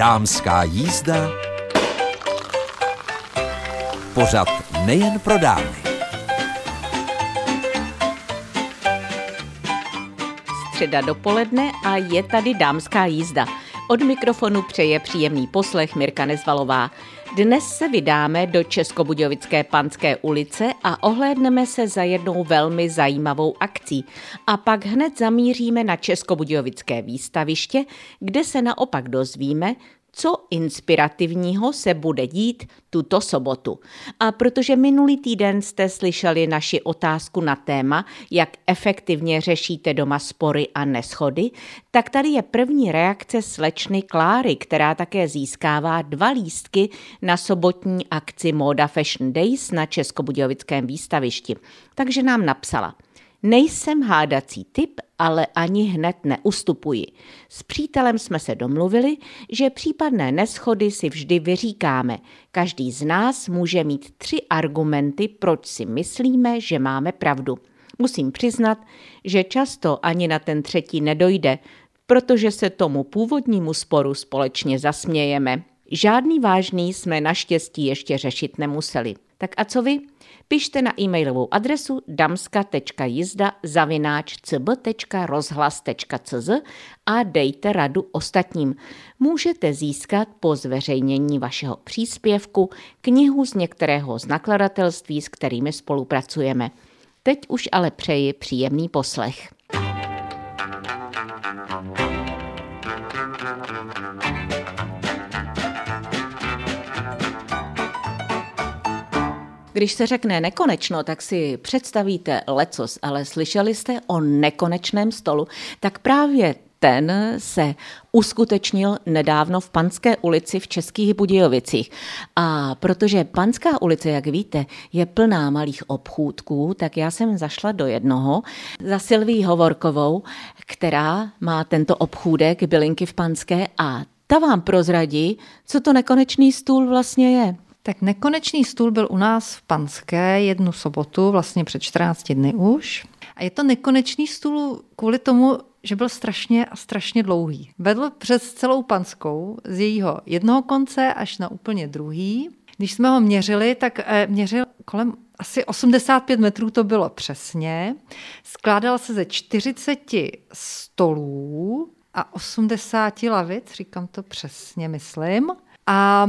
Dámská jízda. Pořad nejen pro dámy. Středa dopoledne a je tady dámská jízda. Od mikrofonu přeje příjemný poslech Mirka Nezvalová. Dnes se vydáme do Českobudějovické panské ulice a ohlédneme se za jednou velmi zajímavou akcí. A pak hned zamíříme na Českobudějovické výstaviště, kde se naopak dozvíme, co inspirativního se bude dít tuto sobotu. A protože minulý týden jste slyšeli naši otázku na téma, jak efektivně řešíte doma spory a neschody, tak tady je první reakce slečny Kláry, která také získává dva lístky na sobotní akci Moda Fashion Days na Českobudějovickém výstavišti. Takže nám napsala – Nejsem hádací typ, ale ani hned neustupuji. S přítelem jsme se domluvili, že případné neschody si vždy vyříkáme. Každý z nás může mít tři argumenty, proč si myslíme, že máme pravdu. Musím přiznat, že často ani na ten třetí nedojde, protože se tomu původnímu sporu společně zasmějeme. Žádný vážný jsme naštěstí ještě řešit nemuseli. Tak a co vy? Pište na e-mailovou adresu damska.jizda zavináč cb.rozhlas.cz a dejte radu ostatním. Můžete získat po zveřejnění vašeho příspěvku knihu z některého z nakladatelství, s kterými spolupracujeme. Teď už ale přeji příjemný poslech. Když se řekne nekonečno, tak si představíte lecos, ale slyšeli jste o nekonečném stolu, tak právě ten se uskutečnil nedávno v Panské ulici v Českých Budějovicích. A protože Panská ulice, jak víte, je plná malých obchůdků, tak já jsem zašla do jednoho za Silví Hovorkovou, která má tento obchůdek bylinky v Panské a ta vám prozradí, co to nekonečný stůl vlastně je. Tak nekonečný stůl byl u nás v Panské jednu sobotu, vlastně před 14 dny už. A je to nekonečný stůl kvůli tomu, že byl strašně a strašně dlouhý. Vedl přes celou Panskou z jejího jednoho konce až na úplně druhý. Když jsme ho měřili, tak eh, měřil kolem asi 85 metrů to bylo přesně. Skládal se ze 40 stolů a 80 lavic, říkám to přesně, myslím. A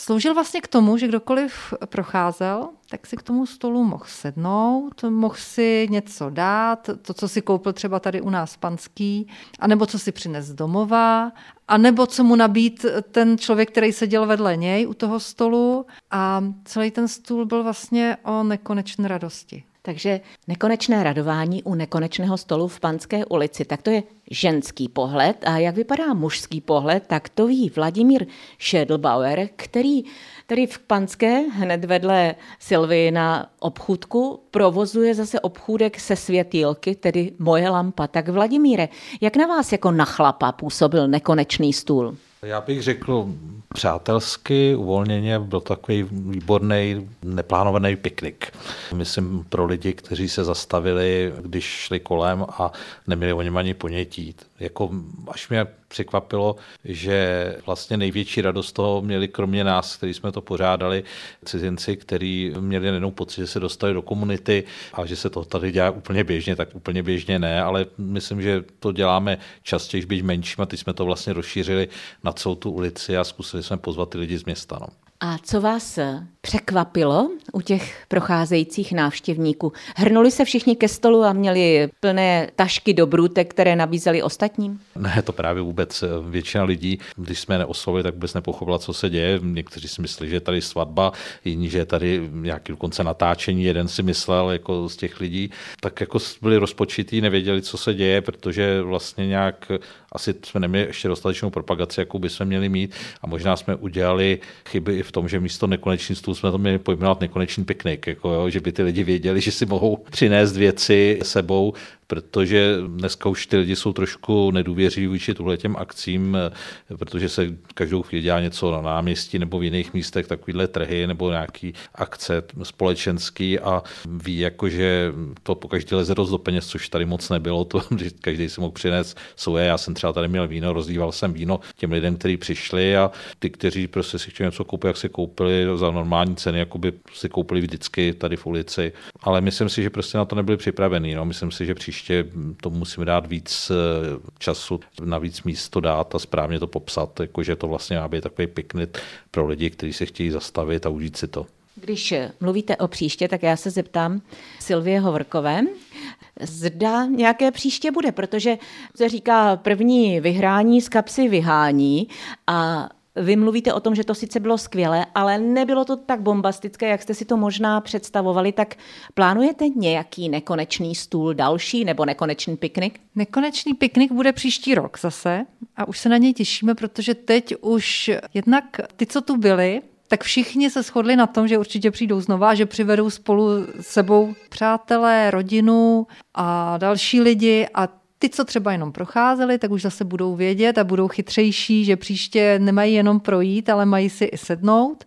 sloužil vlastně k tomu, že kdokoliv procházel, tak si k tomu stolu mohl sednout, mohl si něco dát, to, co si koupil třeba tady u nás panský, anebo co si přines domova, anebo co mu nabít ten člověk, který seděl vedle něj u toho stolu. A celý ten stůl byl vlastně o nekonečné radosti. Takže nekonečné radování u nekonečného stolu v Panské ulici, tak to je ženský pohled. A jak vypadá mužský pohled, tak to ví Vladimír Schädelbauer, který tady v Panské, hned vedle Silvy na obchůdku, provozuje zase obchůdek se světýlky, tedy moje lampa. Tak Vladimíre, jak na vás jako na chlapa působil nekonečný stůl? Já bych řekl přátelsky, uvolněně, byl takový výborný, neplánovaný piknik. Myslím pro lidi, kteří se zastavili, když šli kolem a neměli o něm ani ponětí. Jako až mě překvapilo, že vlastně největší radost toho měli kromě nás, kteří jsme to pořádali, cizinci, kteří měli jenom pocit, že se dostali do komunity a že se to tady dělá úplně běžně, tak úplně běžně ne, ale myslím, že to děláme častěji, být menším a teď jsme to vlastně rozšířili na celou tu ulici a zkusili jsme pozvat ty lidi z města. No. A co vás překvapilo u těch procházejících návštěvníků? Hrnuli se všichni ke stolu a měli plné tašky do brůtek, které nabízeli ostatním? Ne, to právě vůbec. Většina lidí, když jsme neoslovili, tak vůbec nepochopila, co se děje. Někteří si myslí, že je tady svatba, jiní, že je tady nějaký dokonce natáčení. Jeden si myslel jako z těch lidí. Tak jako byli rozpočitý, nevěděli, co se děje, protože vlastně nějak asi jsme neměli ještě dostatečnou propagaci, jakou bychom měli mít a možná jsme udělali chyby i v tom, že místo nekonečný stůl jsme to měli pojmenovat nekonečný piknik, jako jo, že by ty lidi věděli, že si mohou přinést věci sebou, protože dneska už ty lidi jsou trošku nedůvěřiví vůči tuhle těm akcím, protože se každou chvíli dělá něco na náměstí nebo v jiných místech, takovýhle trhy nebo nějaký akce společenský a ví, jako, že to po každý leze dost do peněz, což tady moc nebylo, to, že každý si mohl přinést svoje. Já jsem třeba tady měl víno, rozdíval jsem víno těm lidem, kteří přišli a ty, kteří prostě si chtěli něco koupit, jak si koupili za normální ceny, jako by si koupili vždycky tady v ulici. Ale myslím si, že prostě na to nebyli připravení. No. Myslím si, že příště to musíme dát víc eh, času, na víc místo dát a správně to popsat, jakože to vlastně má být takový piknik pro lidi, kteří se chtějí zastavit a užít si to. Když mluvíte o příště, tak já se zeptám Silvie Hovorkové, zda nějaké příště bude, protože se říká první vyhrání z kapsy vyhání a vy mluvíte o tom, že to sice bylo skvělé, ale nebylo to tak bombastické, jak jste si to možná představovali. Tak plánujete nějaký nekonečný stůl další nebo nekonečný piknik? Nekonečný piknik bude příští rok zase a už se na něj těšíme, protože teď už jednak ty, co tu byli, tak všichni se shodli na tom, že určitě přijdou znova, že přivedou spolu sebou přátelé, rodinu a další lidi a ty, co třeba jenom procházeli, tak už zase budou vědět a budou chytřejší, že příště nemají jenom projít, ale mají si i sednout.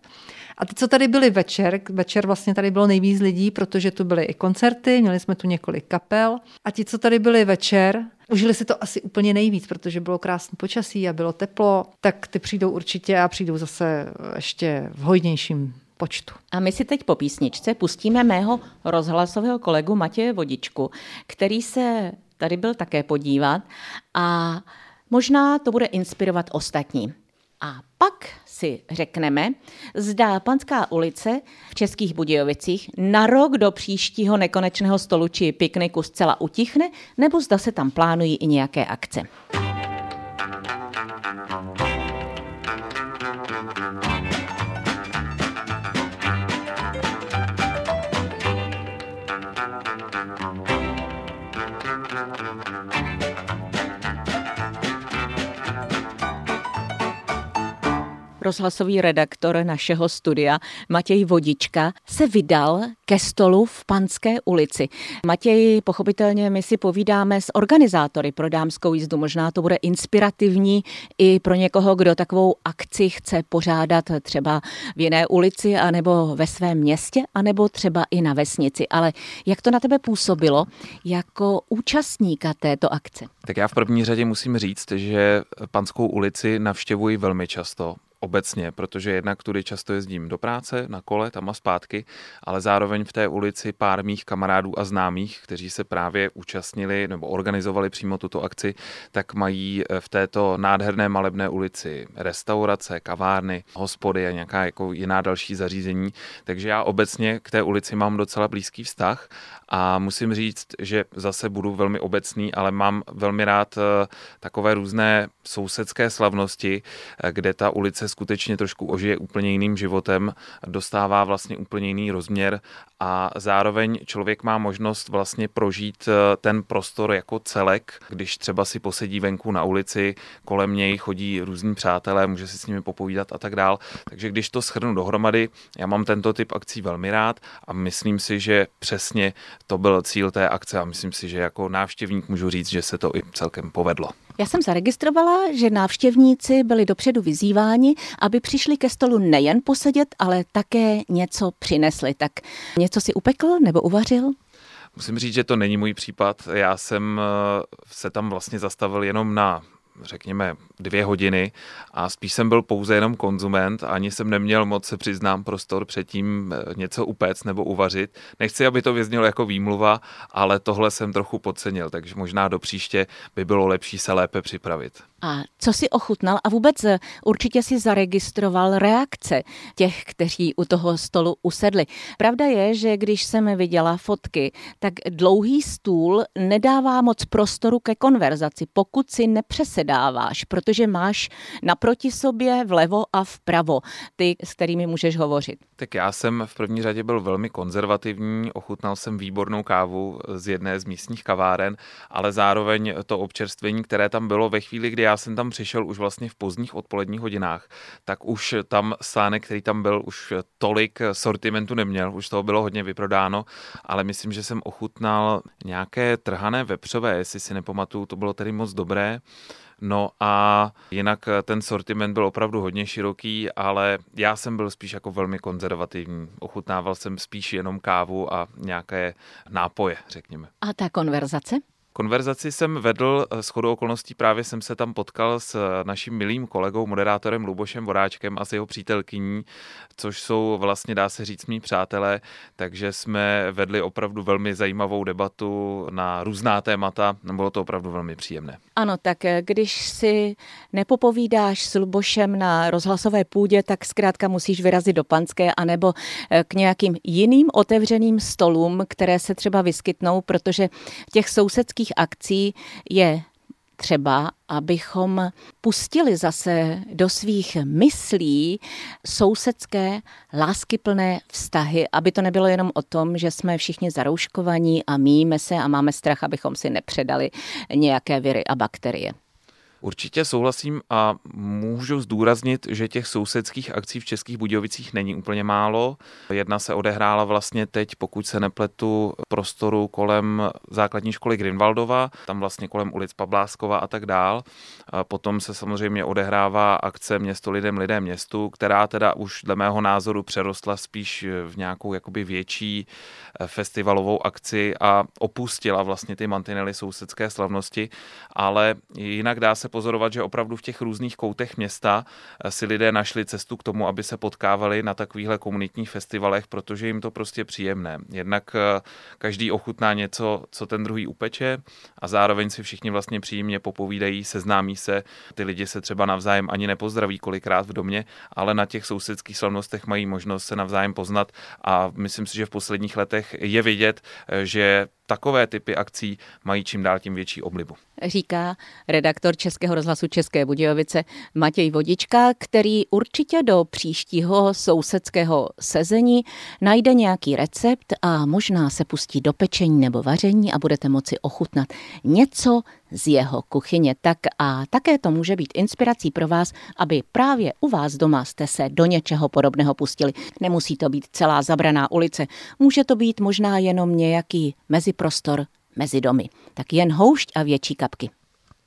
A ty, co tady byli večer, večer vlastně tady bylo nejvíc lidí, protože tu byly i koncerty, měli jsme tu několik kapel. A ti, co tady byli večer, užili si to asi úplně nejvíc, protože bylo krásné počasí a bylo teplo, tak ty přijdou určitě a přijdou zase ještě v hojnějším počtu. A my si teď po písničce pustíme mého rozhlasového kolegu Matěje Vodičku, který se tady byl také podívat a možná to bude inspirovat ostatní. A pak si řekneme, zda Panská ulice v Českých Budějovicích na rok do příštího nekonečného stolu či pikniku zcela utichne, nebo zda se tam plánují i nějaké akce. Rozhlasový redaktor našeho studia Matěj Vodička se vydal ke stolu v Panské ulici. Matěj, pochopitelně my si povídáme s organizátory pro dámskou jízdu. Možná to bude inspirativní i pro někoho, kdo takovou akci chce pořádat třeba v jiné ulici, anebo ve svém městě, anebo třeba i na vesnici. Ale jak to na tebe působilo jako účastníka této akce? Tak já v první řadě musím říct, že Panskou ulici navštěvuji velmi často obecně, protože jednak tudy často jezdím do práce, na kole, tam a zpátky, ale zároveň v té ulici pár mých kamarádů a známých, kteří se právě účastnili nebo organizovali přímo tuto akci, tak mají eh, v této nádherné malebné ulici restaurace, kavárny, hospody a nějaká jako jiná další zařízení. Takže já obecně k té ulici mám docela blízký vztah a musím říct, že zase budu velmi obecný, ale mám velmi rád eh, takové různé sousedské slavnosti, eh, kde ta ulice skutečně trošku ožije úplně jiným životem, dostává vlastně úplně jiný rozměr a zároveň člověk má možnost vlastně prožít eh, ten prostor jako celek, když třeba si posedí venku na ulici, kolem něj chodí různí přátelé, může si s nimi popovídat a tak dál. Takže když to schrnu dohromady, já mám tento typ akcí velmi rád a myslím si, že přesně to byl cíl té akce a myslím si, že jako návštěvník můžu říct, že se to i celkem povedlo. Já jsem zaregistrovala, že návštěvníci byli dopředu vyzýváni, aby přišli ke stolu nejen posedět, ale také něco přinesli. Tak něco si upekl nebo uvařil? Musím říct, že to není můj případ. Já jsem eh, se tam vlastně zastavil jenom na řekněme, dvě hodiny a spíš jsem byl pouze jenom konzument ani jsem neměl moc, se přiznám, prostor předtím eh, něco upéct nebo uvařit. Nechci, aby to vyznělo jako výmluva, ale tohle jsem trochu podcenil, takže možná do příště by bylo lepší se lépe připravit. A co si ochutnal a vůbec eh, určitě si zaregistroval reakce těch, kteří u toho stolu usedli. Pravda je, že když jsem viděla fotky, tak dlouhý stůl nedává moc prostoru ke konverzaci, pokud si nepřesedl předáváš, protože máš naproti sobě vlevo a vpravo ty, s kterými můžeš hovořit. Tak já jsem v první řadě byl velmi konzervativní, ochutnal jsem výbornou kávu z jedné z místních kaváren, ale zároveň to občerstvení, které tam bylo ve chvíli, kdy já jsem tam přišel už vlastně v pozdních odpoledních hodinách, tak už tam sánek, který tam byl, už tolik sortimentu neměl, už toho bylo hodně vyprodáno, ale myslím, že jsem ochutnal nějaké trhané vepřové, jestli si nepamatuju, to bylo tedy moc dobré. No a jinak ten sortiment byl opravdu hodně široký, ale já jsem byl spíš jako velmi konzervativní. Ochutnával jsem spíš jenom kávu a nějaké nápoje, řekněme. A ta konverzace? Konverzaci jsem vedl s chodou okolností, právě jsem se tam potkal s naším milým kolegou, moderátorem Lubošem Voráčkem a s jeho přítelkyní, což jsou vlastně, dá se říct, mý přátelé, takže jsme vedli opravdu velmi zajímavou debatu na různá témata, bylo to opravdu velmi příjemné. Ano, tak eh, když si nepopovídáš s Lubošem na rozhlasové půdě, tak zkrátka musíš vyrazit do Panské anebo eh, k nějakým jiným otevřeným stolům, které se třeba vyskytnou, protože těch sousedských akcí je třeba, abychom pustili zase do svých myslí sousedské láskyplné vztahy, aby to nebylo jenom o tom, že jsme všichni zarouškovaní a míjíme se a máme strach, abychom si nepředali nějaké viry a bakterie. Určitě souhlasím a můžu zdůraznit, že těch sousedských akcí v Českých Budějovicích není úplně málo. Jedna se odehrála vlastně teď, pokud se nepletu, prostoru kolem základní školy Grinvaldova, tam vlastně kolem ulic Pabláskova a tak dál. A potom se samozřejmě odehrává akce Město lidem lidé městu, která teda už dle mého názoru přerostla spíš v nějakou jakoby větší eh, festivalovou akci a opustila vlastně ty mantinely sousedské slavnosti, ale jinak dá se pozorovat, že opravdu v těch různých koutech města eh, si lidé našli cestu k tomu, aby se potkávali na takovýchhle komunitních festivalech, protože jim to prostě příjemné. Jednak eh, každý ochutná něco, co ten druhý upeče a zároveň si všichni vlastně příjemně popovídají, seznámí se. Ty lidi se třeba navzájem ani nepozdraví kolikrát v domě, ale na těch sousedských slavnostech mají možnost se navzájem poznat a myslím si, že v posledních letech je vidět, eh, že takové typy akcí mají čím dál tím větší oblibu. Říká redaktor Českého rozhlasu České Budějovice Matěj Vodička, který určitě do příštího sousedského sezení najde nějaký recept a možná se pustí do pečení nebo vaření a budete moci ochutnat něco z jeho kuchyně. Tak a také to může být inspirací pro vás, aby právě u vás doma jste se do něčeho podobného pustili. Nemusí to být celá zabraná ulice, může to být možná jenom nějaký meziprostor mezi domy. Tak jen houšť a větší kapky.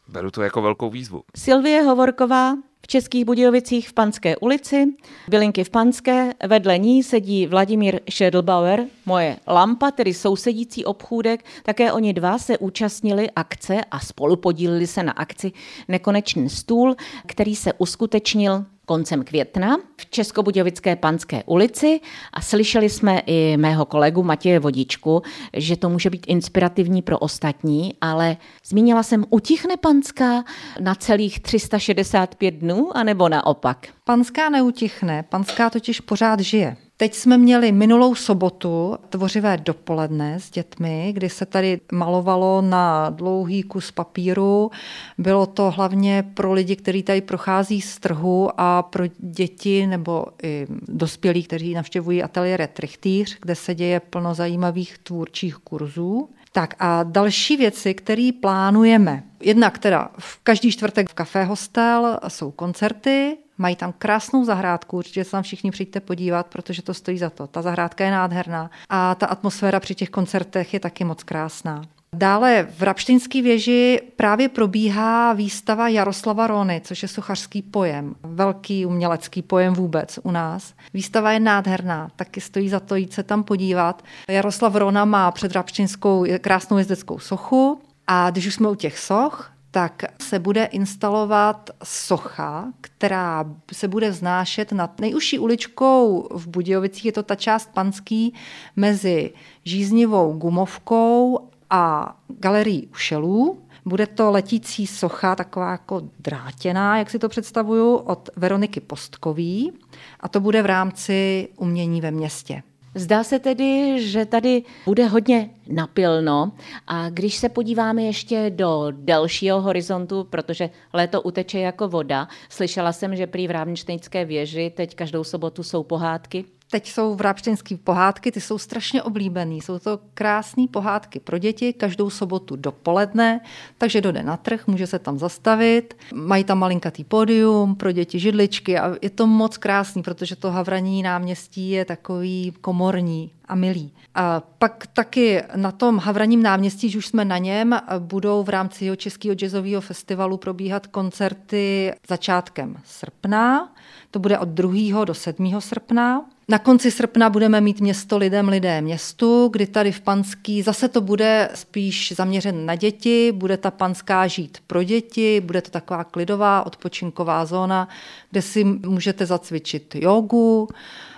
Beru to jako velkou výzvu. Silvie Hovorková v Českých Budějovicích v Panské ulici, Bylinky v Panské, vedle ní sedí Vladimír Schädelbauer, moje lampa, tedy sousedící obchůdek. Také oni dva se účastnili akce a spolu podíleli se na akci Nekonečný stůl, který se uskutečnil koncem května v Českobudějovické Panské ulici a slyšeli jsme i mého kolegu Matěje Vodičku, že to může být inspirativní pro ostatní, ale zmínila jsem, utichne Panská na celých 365 dnů, anebo naopak? Panská neutichne, Panská totiž pořád žije. Teď jsme měli minulou sobotu tvořivé dopoledne s dětmi, kdy se tady malovalo na dlouhý kus papíru. Bylo to hlavně pro lidi, kteří tady prochází z trhu a pro děti nebo i dospělí, kteří navštěvují ateliér Trichtýř, kde se děje plno zajímavých tvůrčích kurzů. Tak a další věci, které plánujeme. Jednak teda v každý čtvrtek v Café Hostel jsou koncerty, Mají tam krásnou zahrádku, určitě se tam všichni přijďte podívat, protože to stojí za to. Ta zahrádka je nádherná a ta atmosféra při těch koncertech je taky moc krásná. Dále v Rapštinské věži právě probíhá výstava Jaroslava Rony, což je suchařský pojem, velký umělecký pojem vůbec u nás. Výstava je nádherná, taky stojí za to jít se tam podívat. Jaroslav Rona má před Rapštinskou krásnou jezdeckou sochu a když už jsme u těch soch, tak se bude instalovat socha, která se bude vznášet nad nejužší uličkou v Budějovicích, je to ta část Panský, mezi Žíznivou gumovkou a galerií Ušelů. Bude to letící socha, taková jako drátěná, jak si to představuju, od Veroniky Postkový a to bude v rámci umění ve městě. Zdá se tedy, že tady bude hodně napilno a když se podíváme ještě do delšího horizontu, protože léto uteče jako voda, slyšela jsem, že prý v věži teď každou sobotu jsou pohádky. Teď jsou vrápštěnské pohádky, ty jsou strašně oblíbený. Jsou to krásné pohádky pro děti, každou sobotu dopoledne, takže dojde na trh, může se tam zastavit. Mají tam malinkatý pódium pro děti, židličky a je to moc krásný, protože to Havraní náměstí je takový komorní a milý. A pak taky na tom Havraním náměstí, že už jsme na něm, budou v rámci Českého jazzového festivalu probíhat koncerty začátkem srpna. To bude od 2. do 7. srpna. Na konci srpna budeme mít město lidem lidé městu, kdy tady v Panský zase to bude spíš zaměřen na děti, bude ta Panská žít pro děti, bude to taková klidová odpočinková zóna, kde si můžete zacvičit jogu,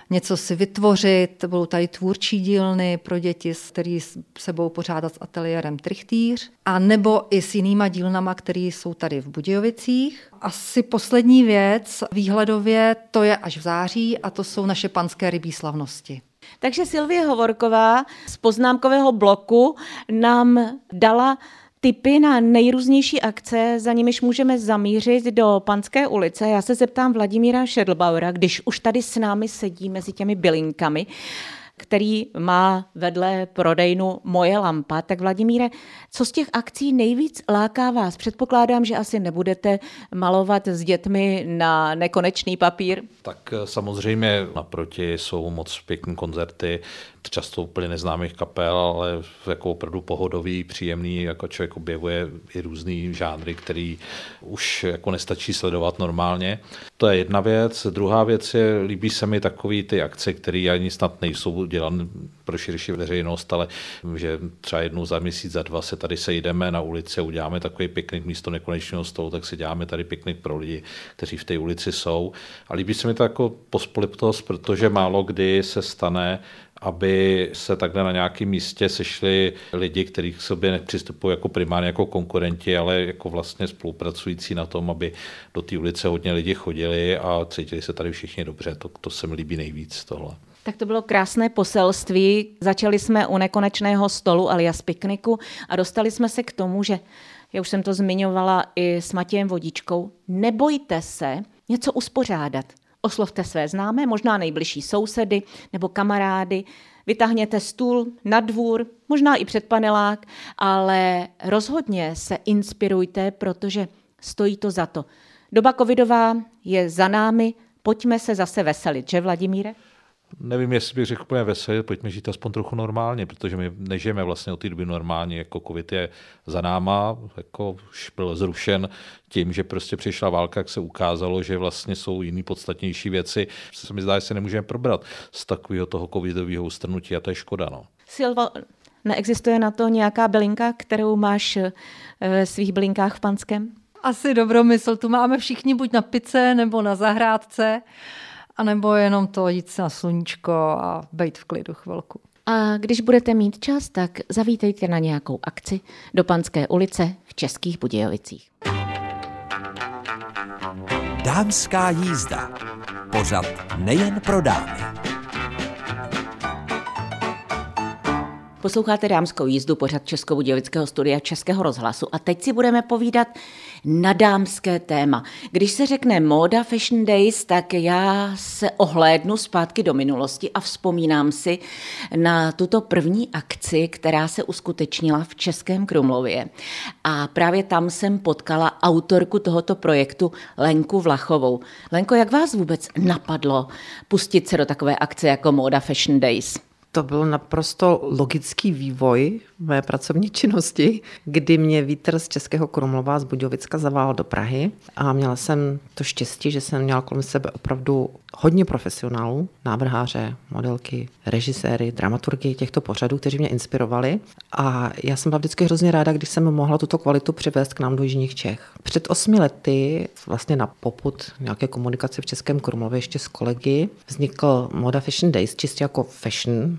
něco si vytvořit. Budou tady tvůrčí dílny pro děti, který se budou pořádat s ateliérem Trichtýř, a nebo i s jinýma dílnama, které jsou tady v Budějovicích. Asi poslední věc výhledově, to je až v září a to jsou naše panské rybí slavnosti. Takže Silvie Hovorková z poznámkového bloku nám dala tipy na nejrůznější akce, za nimiž můžeme zamířit do Panské ulice. Já se zeptám Vladimíra Šedlbauera, když už tady s námi sedí mezi těmi bylinkami, který má vedle prodejnu Moje lampa. Tak Vladimíre, co z těch akcí nejvíc láká vás? Předpokládám, že asi nebudete malovat s dětmi na nekonečný papír. Tak eh, samozřejmě naproti jsou moc pěkné koncerty, často úplně neznámých kapel, ale jako opravdu pohodový, příjemný, jako člověk objevuje i různý žánry, který už jako nestačí sledovat normálně. To je jedna věc. Druhá věc je, líbí se mi takový ty akce, které ani snad nejsou dělané pro širší veřejnost, ale že třeba jednou za měsíc, za dva se tady sejdeme na ulici a uděláme takový piknik místo nekonečného stolu, tak si děláme tady piknik pro lidi, kteří v té ulici jsou. A líbí se mi to jako pospolitost, protože málo kdy se stane, aby se takhle na nějakém místě sešli lidi, kteří k sobě nepřistupují jako primárně jako konkurenti, ale jako vlastně spolupracující na tom, aby do té ulice hodně lidi chodili a cítili se tady všichni dobře. To, to se mi líbí nejvíc tohle. Tak to bylo krásné poselství. Začali jsme u nekonečného stolu alias pikniku a dostali jsme se k tomu, že já už jsem to zmiňovala i s Matějem Vodičkou, nebojte se něco uspořádat. Oslovte své známé, možná nejbližší sousedy nebo kamarády, vytáhněte stůl na dvůr, možná i před panelák, ale rozhodně se inspirujte, protože stojí to za to. Doba covidová je za námi, pojďme se zase veselit, že Vladimíre? Nevím, jestli bych řekl úplně veselý, pojďme žít aspoň trochu normálně, protože my nežijeme vlastně od té doby normálně, jako covid je za náma, jako už byl zrušen tím, že prostě přišla válka, jak se ukázalo, že vlastně jsou jiný podstatnější věci. Se mi zdá, že se nemůžeme probrat z takového toho covidového ustrnutí a to je škoda. No. Silva, neexistuje na to nějaká bylinka, kterou máš eh, ve svých bylinkách v Panském? Asi dobromysl, tu máme všichni buď na pice nebo na zahrádce anebo jenom to jít na sluníčko a být v klidu chvilku. A když budete mít čas, tak zavítejte na nějakou akci do Panské ulice v Českých Budějovicích. Dámská jízda. Pořad nejen pro dámy. Posloucháte dámskou jízdu pořad Českobudějovického studia Českého rozhlasu a teď si budeme povídat na dámské téma. Když se řekne Moda Fashion Days, tak já se ohlédnu zpátky do minulosti a vzpomínám si na tuto první akci, která se uskutečnila v Českém Krumlově. A právě tam jsem potkala autorku tohoto projektu Lenku Vlachovou. Lenko, jak vás vůbec napadlo pustit se do takové akce jako Moda Fashion Days? To byl naprosto logický vývoj mé pracovní činnosti, kdy mě vítr z Českého Krumlova z Budějovicka zavál do Prahy a měla jsem to štěstí, že jsem měla kolem sebe opravdu hodně profesionálů, návrháře, modelky, režiséry, dramaturgy těchto pořadů, kteří mě inspirovali. A já jsem byla vždycky hrozně ráda, když jsem mohla tuto kvalitu přivést k nám do Jižních Čech. Před osmi lety, vlastně na poput nějaké komunikace v Českém Krumlově ještě s kolegy, vznikl Moda Fashion Days, čistě jako fashion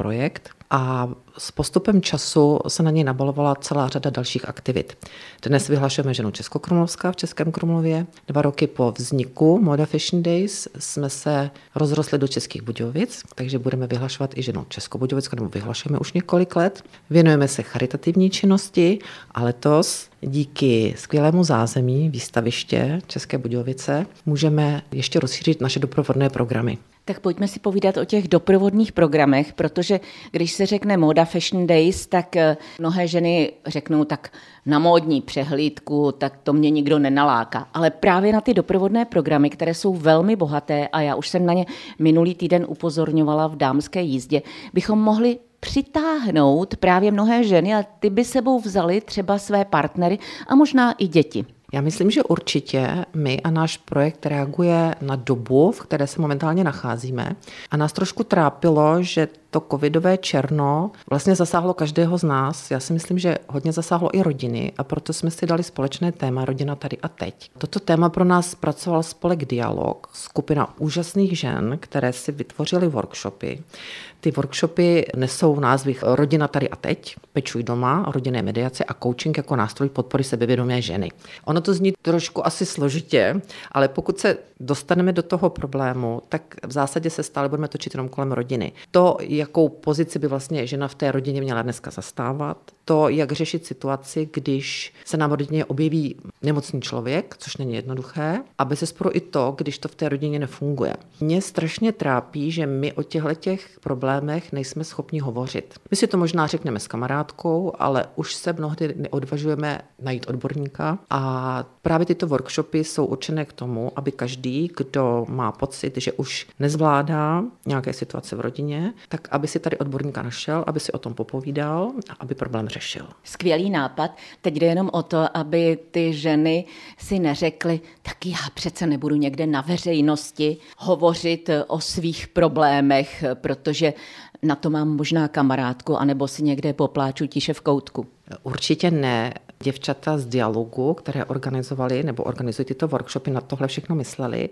projekt a s postupem času se na něj nabalovala celá řada dalších aktivit. Dnes vyhlašujeme ženu Českokrumlovská v Českém Krumlově. Dva roky po vzniku Moda Fashion Days jsme se rozrostli do Českých Budějovic, takže budeme vyhlašovat i ženu Českobudějovickou, nebo vyhlašujeme už několik let. Věnujeme se charitativní činnosti a letos díky skvělému zázemí výstaviště České Budějovice můžeme ještě rozšířit naše doprovodné programy. Tak pojďme si povídat o těch doprovodných programech, protože když se řekne Moda Fashion Days, tak eh, mnohé ženy řeknou tak na módní přehlídku, tak to mě nikdo nenaláká. Ale právě na ty doprovodné programy, které jsou velmi bohaté a já už jsem na ně minulý týden upozorňovala v dámské jízdě, bychom mohli přitáhnout právě mnohé ženy a ty by sebou vzali třeba své partnery a možná i děti. Já myslím, že určitě my a náš projekt reaguje na dobu, v které se momentálně nacházíme. A nás trošku trápilo, že to covidové černo vlastně zasáhlo každého z nás. Já si myslím, že hodně zasáhlo i rodiny a proto jsme si dali společné téma Rodina tady a teď. Toto téma pro nás pracoval spolek Dialog, skupina úžasných žen, které si vytvořily workshopy. Ty workshopy nesou názvy Rodina tady a teď, Pečuj doma, rodinné mediace a coaching jako nástroj podpory sebevědomé ženy. Ono to zní trošku asi složitě, ale pokud se dostaneme do toho problému, tak v zásadě se stále budeme točit jenom kolem rodiny. To, jakou pozici by vlastně žena v té rodině měla dneska zastávat, to, jak řešit situaci, když se nám v rodině objeví nemocný člověk, což není jednoduché, a bez zesporu i to, když to v té rodině nefunguje. Mě strašně trápí, že my o těchto těch problémech nejsme schopni hovořit. My si to možná řekneme s kamarádkou, ale už se mnohdy neodvažujeme najít odborníka a právě tyto workshopy jsou určené k tomu, aby každý, kdo má pocit, že už nezvládá nějaké situace v rodině, tak aby si tady odborníka našel, aby si o tom popovídal a aby problém řešil. Skvělý nápad. Teď jde jenom o to, aby ty ženy si neřekly, tak já přece nebudu někde na veřejnosti hovořit o svých problémech, protože na to mám možná kamarádku, anebo si někde popláču tiše v koutku. Určitě ne. Děvčata z dialogu, které organizovali nebo organizují tyto workshopy, na tohle všechno mysleli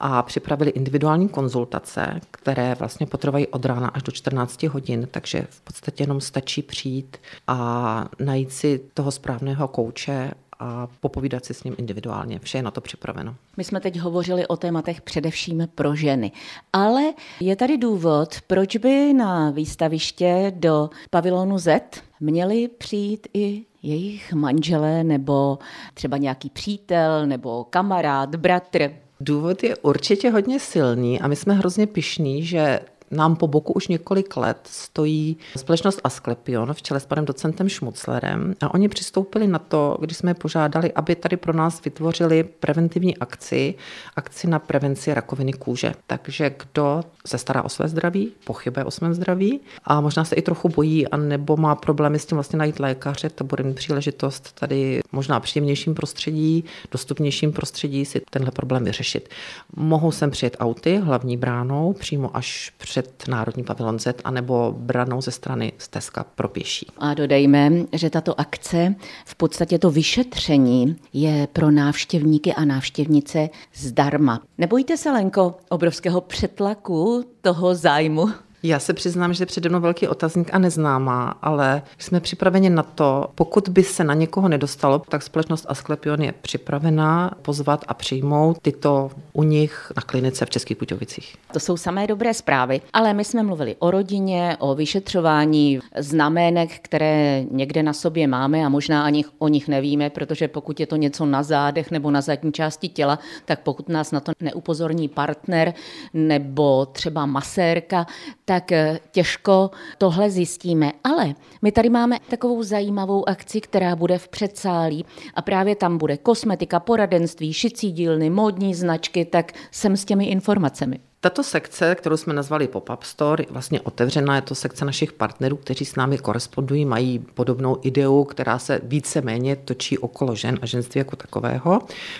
a připravili individuální konzultace, které vlastně potrvají od rána až do 14 hodin, takže v podstatě jenom stačí přijít a najít si toho správného kouče a popovídat si s ním individuálně. Vše je na to připraveno. My jsme teď hovořili o tématech především pro ženy, ale je tady důvod, proč by na výstaviště do pavilonu Z měli přijít i jejich manželé nebo třeba nějaký přítel nebo kamarád, bratr. Důvod je určitě hodně silný a my jsme hrozně pišní, že nám po boku už několik let stojí společnost Asklepion v čele s panem docentem Šmuclerem a oni přistoupili na to, když jsme je požádali, aby tady pro nás vytvořili preventivní akci, akci na prevenci rakoviny kůže. Takže kdo se stará o své zdraví, pochybuje o svém zdraví a možná se i trochu bojí a nebo má problémy s tím vlastně najít lékaře, to bude mít příležitost tady možná příjemnějším prostředí, dostupnějším prostředí si tenhle problém vyřešit. Mohou sem přijet auty hlavní bránou přímo až před Národní pavilon Z anebo branou ze strany Steska pro pěší. A dodejme, že tato akce, v podstatě to vyšetření, je pro návštěvníky a návštěvnice zdarma. Nebojte se, Lenko, obrovského přetlaku toho zájmu? Já se přiznám, že přede mnou velký otazník a neznámá, ale jsme připraveni na to, pokud by se na někoho nedostalo, tak společnost Asklepion je připravená pozvat a přijmout tyto u nich na klinice v Českých Budějovicích. To jsou samé dobré zprávy, ale my jsme mluvili o rodině, o vyšetřování znamenek, které někde na sobě máme a možná ani o nich nevíme, protože pokud je to něco na zádech nebo na zadní části těla, tak pokud nás na to neupozorní partner nebo třeba masérka, tak eh, těžko tohle zjistíme. Ale my tady máme takovou zajímavou akci, která bude v předsálí a právě tam bude kosmetika, poradenství, šicí dílny, módní značky, tak jsem s těmi informacemi. Tato sekce, kterou jsme nazvali Pop-up Store, je vlastně otevřená. Je to sekce našich partnerů, kteří s námi korespondují, mají podobnou ideu, která se více méně točí okolo žen a ženství jako takového.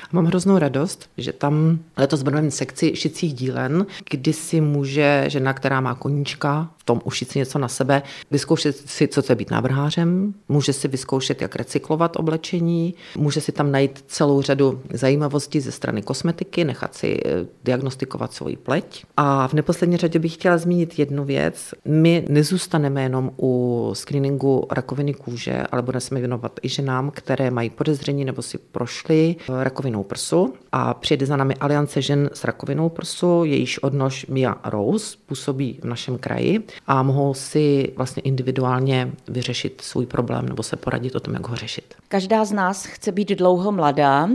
A mám hroznou radost, že tam letos budeme sekci šicích dílen, kdy si může žena, která má koníčka, tom ušít si něco na sebe, vyzkoušet si, co to je být návrhářem, může si vyzkoušet, jak recyklovat oblečení, může si tam najít celou řadu zajímavostí ze strany kosmetiky, nechat si eh, diagnostikovat svoji pleť. A v neposlední řadě bych chtěla zmínit jednu věc. My nezůstaneme jenom u screeningu rakoviny kůže, ale budeme se věnovat i ženám, které mají podezření nebo si prošly rakovinou prsu. A přijede za námi Aliance žen s rakovinou prsu, jejíž odnož Mia Rose působí v našem kraji a mohou si vlastně individuálně vyřešit svůj problém nebo se poradit o tom, jak ho řešit. Každá z nás chce být dlouho mladá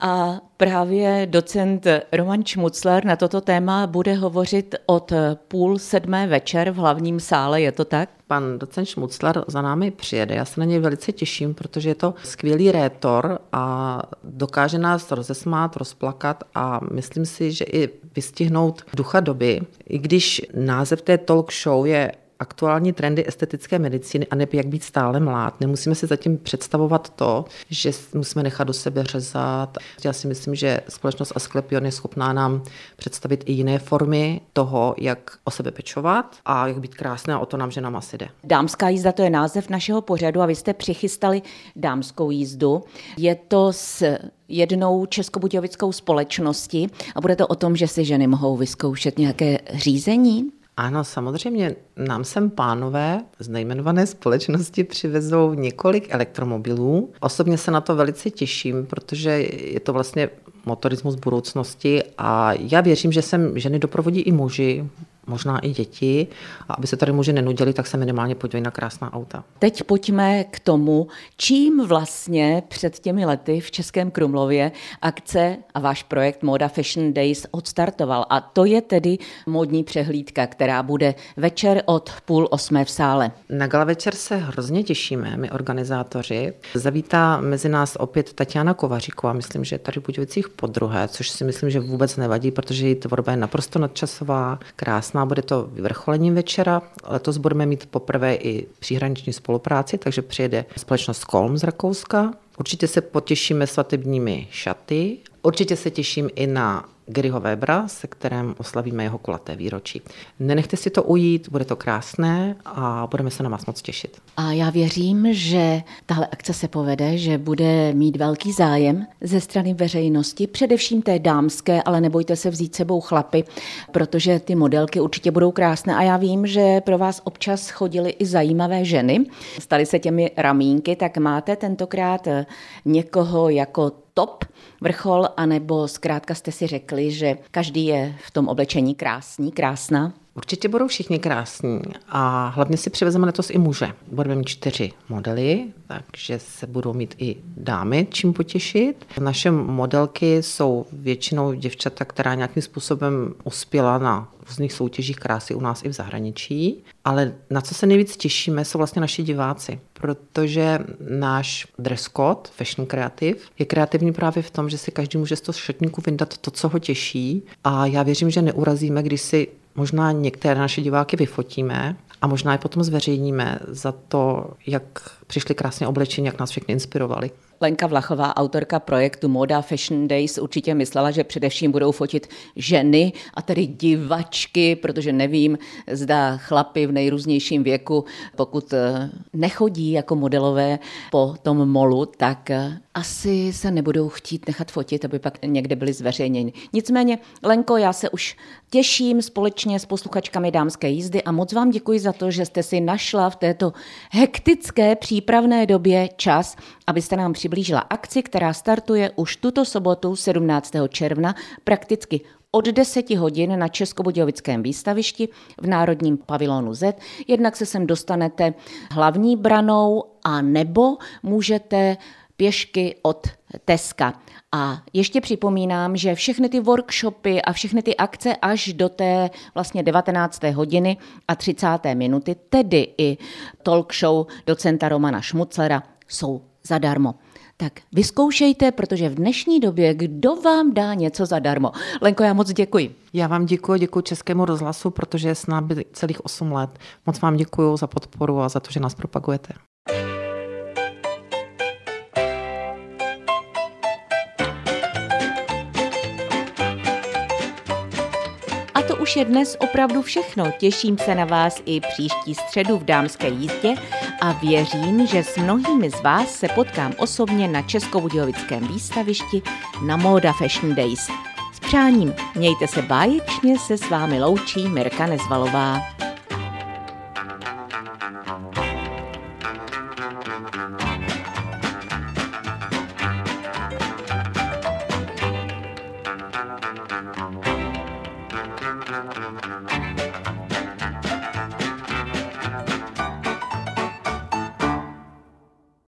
a právě docent Roman Čmucler na toto téma bude hovořit od půl sedmé večer v hlavním sále, je to tak? Pan docent Šmucler za námi přijede. Já se na něj velice těším, protože je to skvělý rétor a dokáže nás rozesmát, rozplakat a myslím si, že i vystihnout ducha doby. I když název té talk show je aktuální trendy estetické medicíny a jak být stále mlád. Nemusíme si zatím představovat to, že musíme nechat do sebe řezat. Já si myslím, že společnost Asklepion je schopná nám představit i jiné formy toho, jak o sebe pečovat a jak být krásné a o to nám, že nám asi jde. Dámská jízda to je název našeho pořadu a vy jste přichystali dámskou jízdu. Je to s jednou českobudějovickou společností a bude to o tom, že si ženy mohou vyzkoušet nějaké řízení? Ano, samozřejmě nám sem pánové z nejmenované společnosti přivezou několik elektromobilů. Osobně se na to velice těším, protože je to vlastně motorismus budoucnosti a já věřím, že sem ženy doprovodí i muži, možná i děti. A aby se tady muži nenudili, tak se minimálně podívají na krásná auta. Teď pojďme k tomu, čím vlastně před těmi lety v Českém Krumlově akce a váš projekt Moda Fashion Days odstartoval. A to je tedy modní přehlídka, která bude večer od půl osmé v sále. Na gala večer se hrozně těšíme, my organizátoři. Zavítá mezi nás opět Tatiana Kovaříková, myslím, že tady v Budějovicích po druhé, což si myslím, že vůbec nevadí, protože její tvorba je naprosto nadčasová, krásná krásná, bude to vyvrcholením večera. Letos budeme mít poprvé i příhraniční spolupráci, takže přijede společnost Kolm z Rakouska. Určitě se potěšíme svatebními šaty. Určitě se těším i na Garyho Webera, se kterým oslavíme jeho kulaté výročí. Nenechte si to ujít, bude to krásné a budeme se na vás moc těšit. A já věřím, že tahle akce se povede, že bude mít velký zájem ze strany veřejnosti, především té dámské, ale nebojte se vzít sebou chlapy, protože ty modelky určitě budou krásné a já vím, že pro vás občas chodily i zajímavé ženy, staly se těmi ramínky, tak máte tentokrát někoho jako top vrchol, anebo zkrátka jste si řekli, že každý je v tom oblečení krásný, krásná? Určitě budou všichni krásní a hlavně si přivezeme letos i muže. Budeme mít čtyři modely, takže se budou mít i dámy čím potěšit. Naše modelky jsou většinou děvčata, která nějakým způsobem uspěla na různých soutěžích krásy u nás i v zahraničí. Ale na co se nejvíc těšíme, jsou vlastně naši diváci, protože náš dress code, fashion creative, je kreativní právě v tom, že si každý může z toho šatníku vyndat to, co ho těší. A já věřím, že neurazíme, když si možná některé naše diváky vyfotíme a možná je potom zveřejníme za to, jak přišli krásně oblečení, jak nás všechny inspirovali. Lenka Vlachová, autorka projektu Moda Fashion Days, určitě myslela, že především budou fotit ženy a tedy divačky, protože nevím, zda chlapy v nejrůznějším věku, pokud eh, nechodí jako modelové po tom molu, tak eh, asi se nebudou chtít nechat fotit, aby pak někde byly zveřejněny. Nicméně, Lenko, já se už těším společně s posluchačkami dámské jízdy a moc vám děkuji za to, že jste si našla v této hektické přípravné době čas, abyste nám přiblížila akci, která startuje už tuto sobotu 17. června prakticky od 10 hodin na Českobudějovickém výstavišti v Národním pavilonu Z. Jednak se sem dostanete hlavní branou a nebo můžete pěšky od Teska. A ještě připomínám, že všechny ty workshopy a všechny ty akce až do té vlastně 19. hodiny a 30. minuty, tedy i talk show docenta Romana Šmuclera, jsou zadarmo. Tak vyzkoušejte, protože v dnešní době kdo vám dá něco zadarmo? Lenko, já moc děkuji. Já vám děkuji, děkuji Českému rozhlasu, protože je s námi celých 8 let. Moc vám děkuji za podporu a za to, že nás propagujete. Už je dnes opravdu všechno. Těším se na vás i příští středu v dámské jízdě a věřím, že s mnohými z vás se potkám osobně na Českobudějovickém výstavišti na Moda Fashion Days. S přáním, mějte se báječně, se s vámi loučí Mirka Nezvalová.